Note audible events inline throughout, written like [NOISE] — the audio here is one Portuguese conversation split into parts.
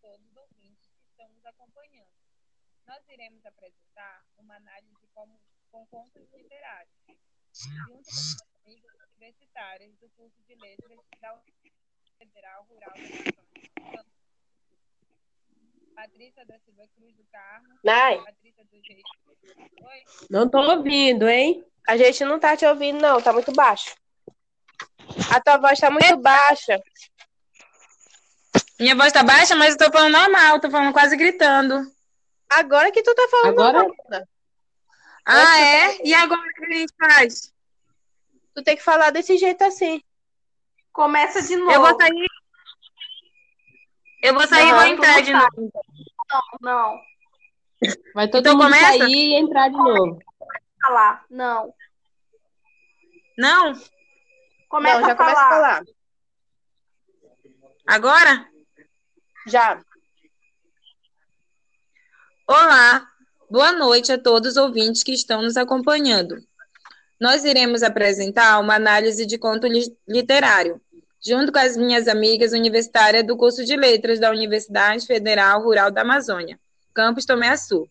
todos os ouvintes que estão nos acompanhando. Nós iremos apresentar uma análise com, com contos literários, junto com os amigos universitários do curso de Letras da Federal Rural Amazonas. Patrícia da Silva Cruz do Carmo. Nai. Patrícia do Reis. Oi? Não tô ouvindo, hein? A gente não tá te ouvindo, não. Tá muito baixo. A tua voz tá muito baixa. Minha voz tá baixa, mas eu tô falando normal, tô falando quase gritando. Agora que tu tá falando Agora- normal. Ah, é? E agora o que a gente faz? Tu tem que falar desse jeito assim. Começa de novo. Eu vou sair. Eu vou sair e Não, vou tu entrar não de novo. Não, Vai todo Então mundo começa? sair e entrar de novo. falar. Não. Não? Começa não, já a começa a falar. Agora? Já. Olá, boa noite a todos os ouvintes que estão nos acompanhando. Nós iremos apresentar uma análise de conto li- literário, junto com as minhas amigas universitárias do curso de Letras da Universidade Federal Rural da Amazônia, Campus Tomé Açu.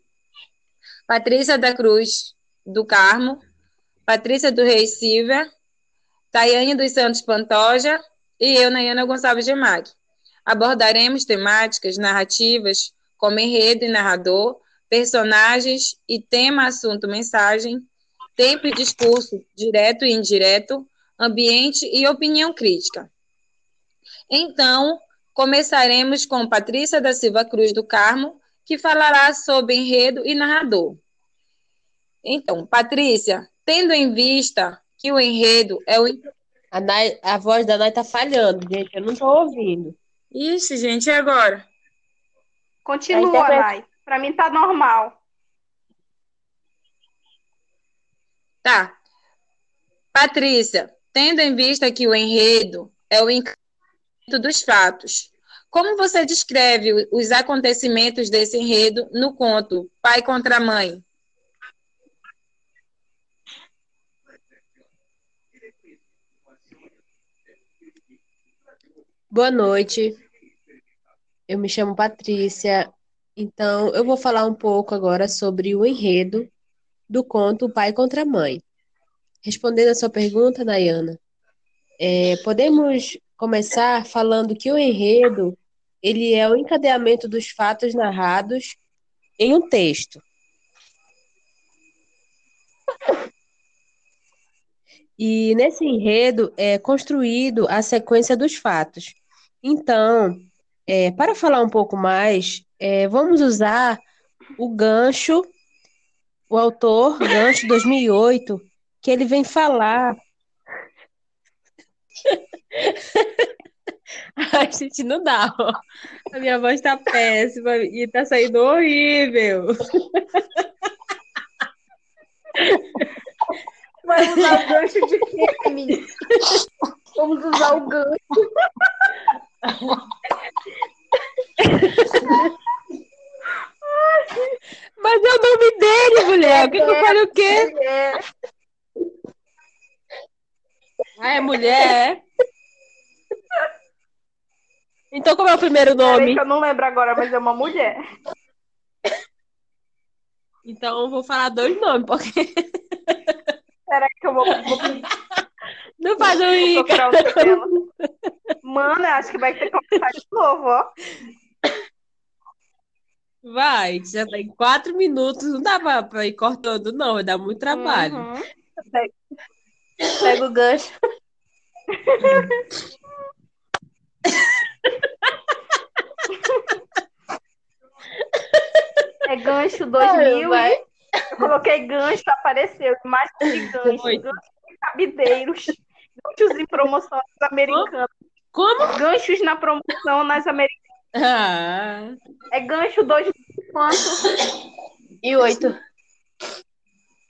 Patrícia da Cruz do Carmo, Patrícia do Reis Silva, Tayane dos Santos Pantoja e eu, Nayana Gonçalves de Mag. Abordaremos temáticas narrativas como enredo e narrador, personagens e tema, assunto, mensagem, tempo e discurso, direto e indireto, ambiente e opinião crítica. Então, começaremos com Patrícia da Silva Cruz do Carmo, que falará sobre enredo e narrador. Então, Patrícia, tendo em vista que o enredo é o. A, Nai- a voz da Nai tá falhando, gente. Eu não tô ouvindo. Ixi, gente, e agora? Continua, Tá interpre- Nai. Pra mim tá normal. Tá. Patrícia, tendo em vista que o enredo é o encantamento dos fatos, como você descreve os acontecimentos desse enredo no conto Pai contra Mãe? Boa noite. Eu me chamo Patrícia. Então, eu vou falar um pouco agora sobre o enredo do conto Pai contra Mãe. Respondendo a sua pergunta, Nayana, é, podemos começar falando que o enredo ele é o encadeamento dos fatos narrados em um texto. E nesse enredo é construído a sequência dos fatos. Então, é, para falar um pouco mais, é, vamos usar o gancho, o autor, gancho 2008, que ele vem falar. [LAUGHS] Ai, gente, não dá, ó. A minha voz tá péssima e tá saindo horrível. Vai usar o gancho de quê, menino? [LAUGHS] Vamos usar o gancho. Mas é o nome dele, mulher. O que que eu falei o quê? É, Ah, é mulher? é? Então, como é o primeiro nome? que eu não lembro agora, mas é uma mulher. Então, eu vou falar dois nomes, porque Peraí que eu vou, vou não faz um. Mano, eu acho que vai ter que começar de novo, ó. Vai, já tem quatro minutos, não dá pra, pra ir cortando, não, dar muito trabalho. Uhum. Pega, o gancho. É gancho 2000 vai. e eu coloquei gancho, apareceu. Imagem de gancho. Foi. Cabideiros. Ganchos em promoção nas americanas. Como? Ganchos na promoção nas americanas. Ah, É gancho 2 quanto? e oito.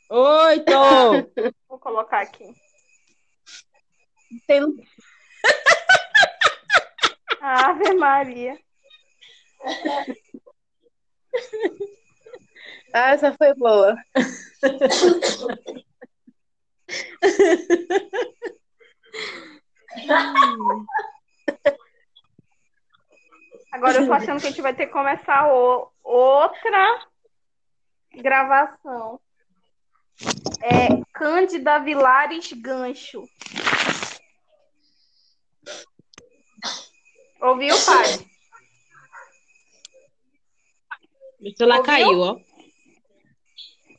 Oito! [LAUGHS] Vou colocar aqui. Tem... Ave Maria. Ah, essa foi boa. [LAUGHS] Agora eu tô achando que a gente vai ter que começar o- outra gravação. É Cândida Vilares Gancho. Ouviu, pai? Meu celular Ouviu? caiu, ó.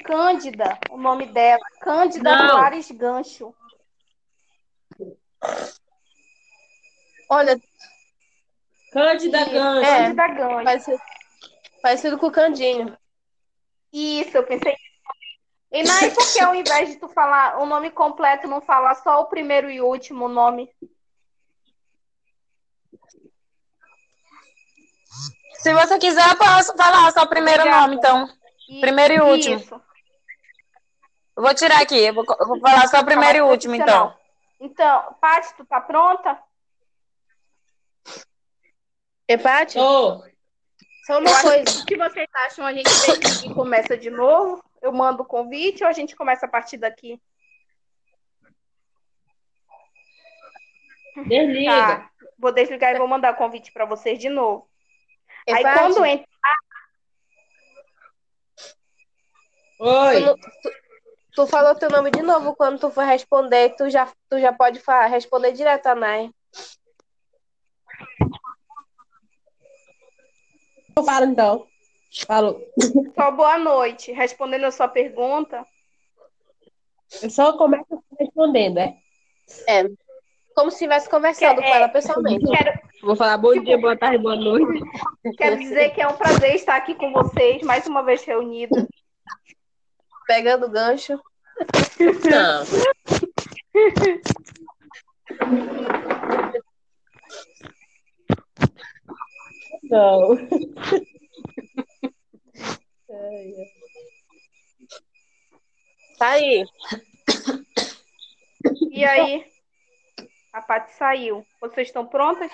Cândida, o nome dela. Cândida Não. Vilares Gancho. Olha. Cândida Gancho. É, Cândida Gancho. Parecido, parecido com o Candinho. Isso, eu pensei. E não, e por que ao invés de tu falar o nome completo, não falar só o primeiro e último nome? Se você quiser, eu posso falar só o primeiro Obrigada. nome, então. Primeiro e último. Isso. Eu vou tirar aqui, eu vou, eu vou falar só o primeiro e último, então. Então, Paty, tu tá pronta? E, Paty? Ô, Só uma coisa. O que vocês acham? A gente decide e começa de novo? Eu mando o convite ou a gente começa a partir daqui? desliga. Tá. Vou desligar e vou mandar o convite para vocês de novo. E, Aí quando entra. Oi. tu, tu- tu falou teu nome de novo quando tu for responder, tu já, tu já pode falar, responder direto a Nai. Fala então. Falou. Só boa noite. Respondendo a sua pergunta, Eu só começo respondendo, é? É. Como se estivesse conversando Que- com é. ela pessoalmente. quero, Vou falar bom dia, boa tarde, boa noite. quero dizer que é um prazer estar aqui com vocês, mais uma vez reunida. Pegando o gancho. Não. Não. Tá aí. E aí? A Paty saiu. Vocês estão prontas?